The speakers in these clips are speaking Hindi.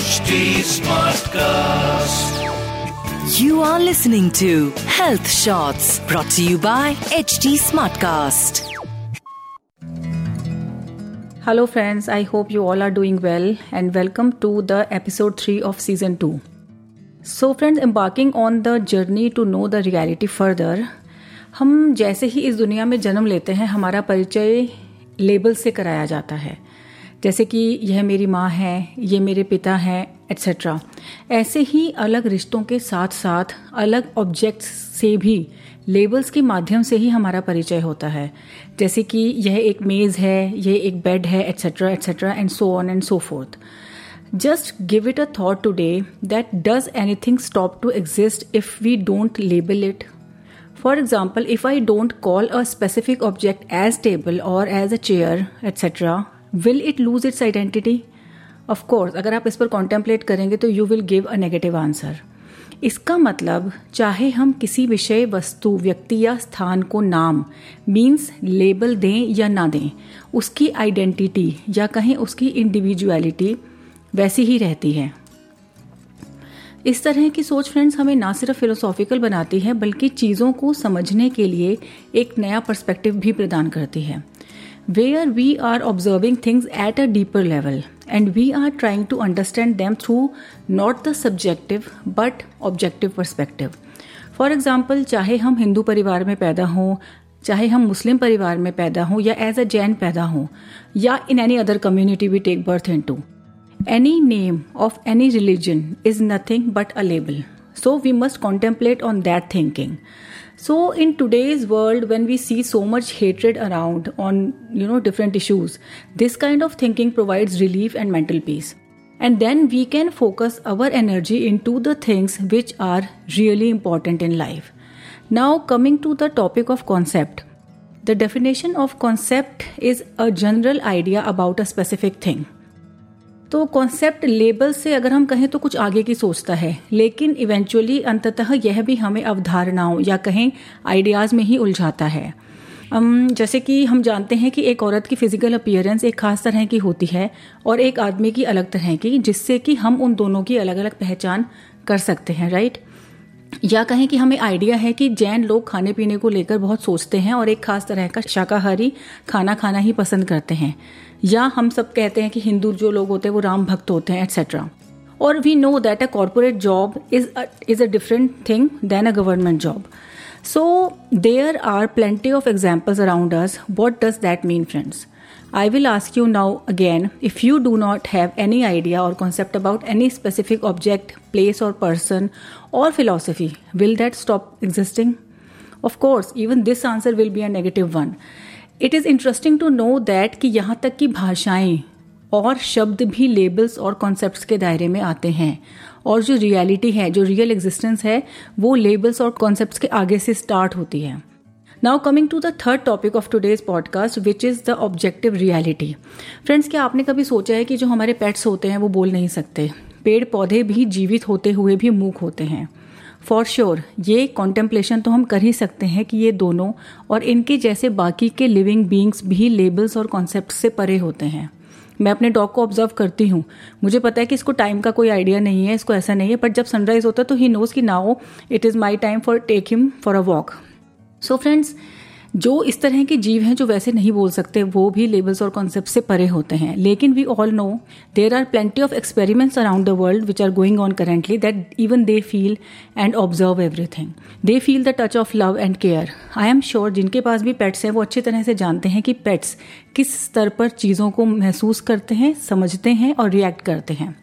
HD Smartcast. You are listening to Health Shots brought to you by HT Smartcast. Hello, friends. I hope you all are doing well and welcome to the episode 3 of season 2. So, friends, embarking on the journey to know the reality further, हम जैसे ही इस दुनिया में जन्म लेते हैं हमारा परिचय लेबल से कराया जाता है जैसे कि यह मेरी माँ है ये मेरे पिता हैं एट्सेट्रा ऐसे ही अलग रिश्तों के साथ साथ अलग ऑब्जेक्ट्स से भी लेबल्स के माध्यम से ही हमारा परिचय होता है। जैसे कि यह एक मेज़ है यह एक बेड है etcetera etcetera and so on and so forth just give it a thought today that does anything stop to exist if we don't label it For example, if I don't call a specific object as table or as a chair, etc., will it lose its identity Of course, अगर आप इस पर कॉन्टेम्पलेट करेंगे तो you will give a negative answer इसका मतलब चाहे हम किसी विषय वस्तु व्यक्ति या स्थान को नाम मीन्स लेबल दें या ना दें उसकी आइडेंटिटी या कहें उसकी इंडिविजुअलिटी वैसी ही रहती है। इस तरह की सोच फ्रेंड्स हमें ना सिर्फ़ फिलोसॉफिकल बनाती है बल्कि चीज़ों को समझने के लिए एक नया पर्सपेक्टिव भी प्रदान करती है। Where we are observing things at a deeper level and we are trying to understand them through not the subjective but objective perspective for example चाहे हम हिंदू परिवार में पैदा हों, चाहे हम मुस्लिम परिवार में पैदा हों, या एज अ जैन पैदा हों, या in any other community we take birth into any name of any religion is nothing but a label. So we must contemplate on that thinking. So in today's world, when we see so much hatred around on you know different issues, this kind of thinking provides relief and mental peace. And then we can focus our energy into the things which are really important in life. Now coming to the topic of concept. The definition of concept is a general idea about a specific thing. तो कॉन्सेप्ट लेबल से अगर हम कहें तो कुछ आगे की सोचता है। लेकिन इवेंचुअली अंततः यह भी हमें अवधारणाओं या कहें आइडियाज़ में ही उलझाता है। um, जैसे कि हम जानते हैं कि एक औरत की फ़िज़िकल अपीयरेंस एक खास तरह की होती है और एक आदमी की अलग तरह की जिससे कि हम उन दोनों की अलग अलग पहचान कर सकते हैं राइट या कहें कि हमें आइडिया है कि जैन लोग खाने पीने को लेकर बहुत सोचते हैं और एक खास तरह का शाकाहारी खाना खाना ही पसंद करते हैं। या हम सब कहते हैं कि हिंदू जो लोग होते हैं वो राम भक्त होते हैं एट्सेट्रा और we know that a corporate job is is a different thing than a government job so there are plenty of examples around us what does that mean friends I will ask you now again if you do not have any idea or concept about any specific object, place, or person or philosophy, will that stop existing? Of course, even this answer will be a negative one. It is interesting to know that कि यहाँ तक की भाषाएँ और शब्द भी लेबल्स और कॉन्सेप्ट्स के दायरे में आते हैं और जो रियलिटी है जो रियल एग्जिस्टेंस है वो लेबल्स और कॉन्सेप्ट्स के आगे से स्टार्ट होती है now coming to the third topic of today's podcast which is the objective reality friends क्या आपने कभी सोचा है कि जो हमारे पेट्स होते हैं वो बोल नहीं सकते? पेड़ पौधे भी जीवित होते हुए भी मूक होते हैं। फॉर श्योर sure, ये कॉन्टेम्पलेशन तो हम कर ही सकते हैं कि ये दोनों और इनके जैसे बाकी के लिविंग बींग्स भी लेबल्स और कॉन्सेप्ट से परे होते हैं। मैं अपने डॉग को ऑब्ज़र्व करती हूँ। मुझे पता है कि इसको टाइम का कोई आइडिया नहीं है इसको ऐसा नहीं है बट जब सनराइज होता है तो ही नोज़ कि now it is my time for take him for a walk so friends जो इस तरह के जीव हैं जो वैसे नहीं बोल सकते, वो भी लेबल्स और कॉन्सेप्ट से परे होते हैं। लेकिन we all know there are plenty of experiments around the world which are going on currently that even they feel and observe everything they feel the touch of love and care I am sure जिनके पास भी पेट्स हैं, वो अच्छी तरह से जानते हैं कि पेट्स किस स्तर पर चीज़ों को महसूस करते हैं, समझते हैं और रिएक्ट करते हैं।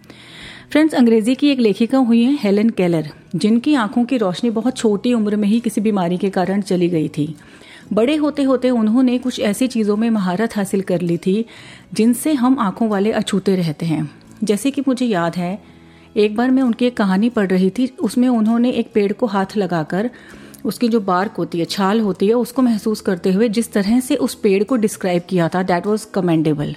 फ्रेंड्स, अंग्रेज़ी की एक लेखिका हुई है हेलन केलर, जिनकी आँखों की रोशनी बहुत छोटी उम्र में ही किसी बीमारी के कारण चली गई थी। बड़े होते होते उन्होंने कुछ ऐसी चीज़ों में महारत हासिल कर ली थी, जिनसे हम आँखों वाले अछूते रहते हैं। जैसे कि मुझे याद है, एक बार मैं उनकी एक कहानी पढ़ रही थी, उसमें उन्होंने एक पेड़ को हाथ लगाकर उसकी जो बार्क होती है, छाल होती है, उसको महसूस करते हुए जिस तरह से उस पेड़ को डिस्क्राइब किया था, दैट वॉज़ कमेंडेबल।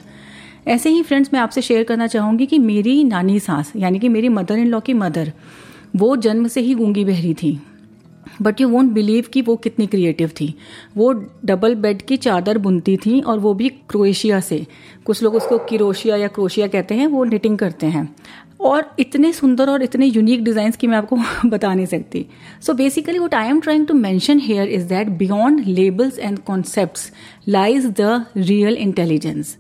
ऐसे ही फ्रेंड्स मैं आपसे शेयर करना चाहूँगी कि मेरी नानी सास, यानी कि मेरी मदर इन लॉ की मदर वो जन्म से ही गूँगी बहरी थी। बट यू वोंट बिलीव कि वो कितनी क्रिएटिव थी। वो डबल बेड की चादर बुनती थी और वो भी क्रोएशिया से। कुछ लोग उसको किरोशिया या क्रोशिया कहते हैं, वो निटिंग करते हैं। और इतने सुंदर और इतने यूनिक डिज़ाइन की मैं आपको बता नहीं सकती। So basically what I am trying to mention here is that beyond labels and concept lies the real intelligence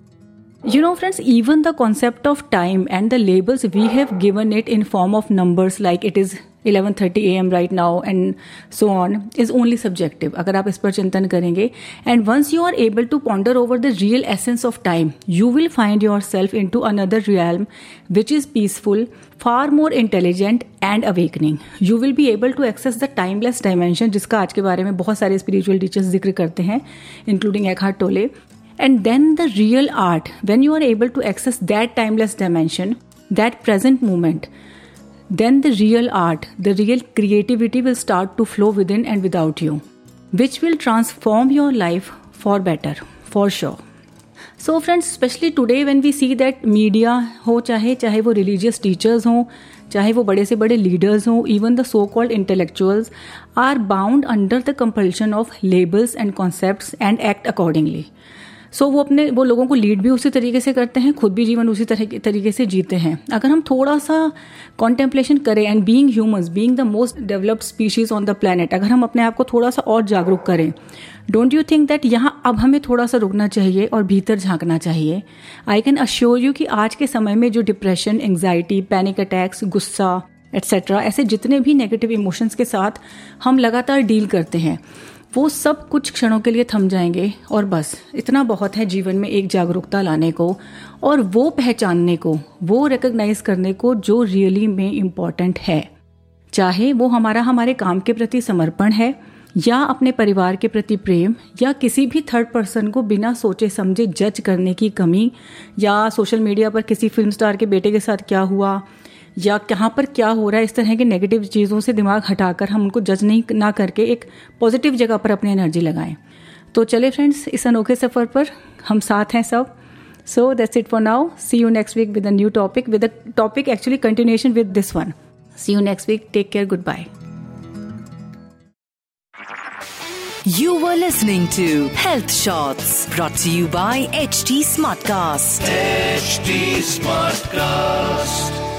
you know friends even the concept of time and the labels we have given it in form of numbers like it is 11:30 thirty A M right now and so on is only subjective अगर आप इस पर चिंतन करेंगे। And once you are able to ponder over the real essence of time you will find yourself into another realm which is peaceful far more intelligent and awakening you will be able to access the timeless dimension जिसका आज के बारे में बहुत सारे स्पिरिचुअल टीचर्स ज़िक्र करते हैं इंक्लूडिंग एखा टोले and then the real art, when you are able to access that timeless dimension, that present moment, then the real art, the real creativity will start to flow within and without you, which will transform your life for better, for sure. So friends specially today when we see that media हो चाहे चाहे वो रिलीजियस टीचर्स हों चाहे वो बड़े से बड़े लीडर्स हों even the so called intellectuals are bound under the compulsion of labels and concepts and act accordingly so so, वो अपने वो लोगों को लीड भी उसी तरीके से करते हैं खुद भी जीवन उसी तरह तरीके से जीते हैं। अगर हम थोड़ा सा कॉन्टेम्पलेशन करें and being humans being the most developed species on the planet अगर हम अपने आप को थोड़ा सा और जागरूक करें डोंट यू थिंक दैट यहाँ अब हमें थोड़ा सा रुकना चाहिए और भीतर झांकना चाहिए? आई कैन अश्योर यू कि आज के समय में जो डिप्रेशन एंग्जाइटी पैनिक अटैक्स गुस्सा एट्सेट्रा ऐसे जितने भी नेगेटिव इमोशंस के साथ हम लगातार डील करते हैं वो सब कुछ क्षणों के लिए थम जाएँगे और बस, इतना बहुत है जीवन में एक जागरूकता लाने को और वो पहचानने को, वो रिकग्नाइज करने को जो रियली में इंपॉर्टेंट है। चाहे वो हमारा हमारे काम के प्रति समर्पण है, या अपने परिवार के प्रति प्रेम, या किसी भी थर्ड पर्सन को बिना सोचे समझे जज करने की कमी, या सोशल मीडिया पर किसी फ़िल्म स्टार के बेटे के साथ क्या हुआ या कहाँ पर क्या हो रहा है इस तरह की नेगेटिव चीज़ों से दिमाग हटाकर हम उनको जज नहीं ना करके एक पॉजिटिव जगह पर अपनी एनर्जी लगाएँ। तो चले फ्रेंड्स इस अनोखे सफ़र पर हम साथ हैं सब। So that's it for now see you next week with a new topic with a topic actually continuation with this one see you next week take care good bye You were listening to Health Shots brought to you by HT Smartcast. HT Smartcast.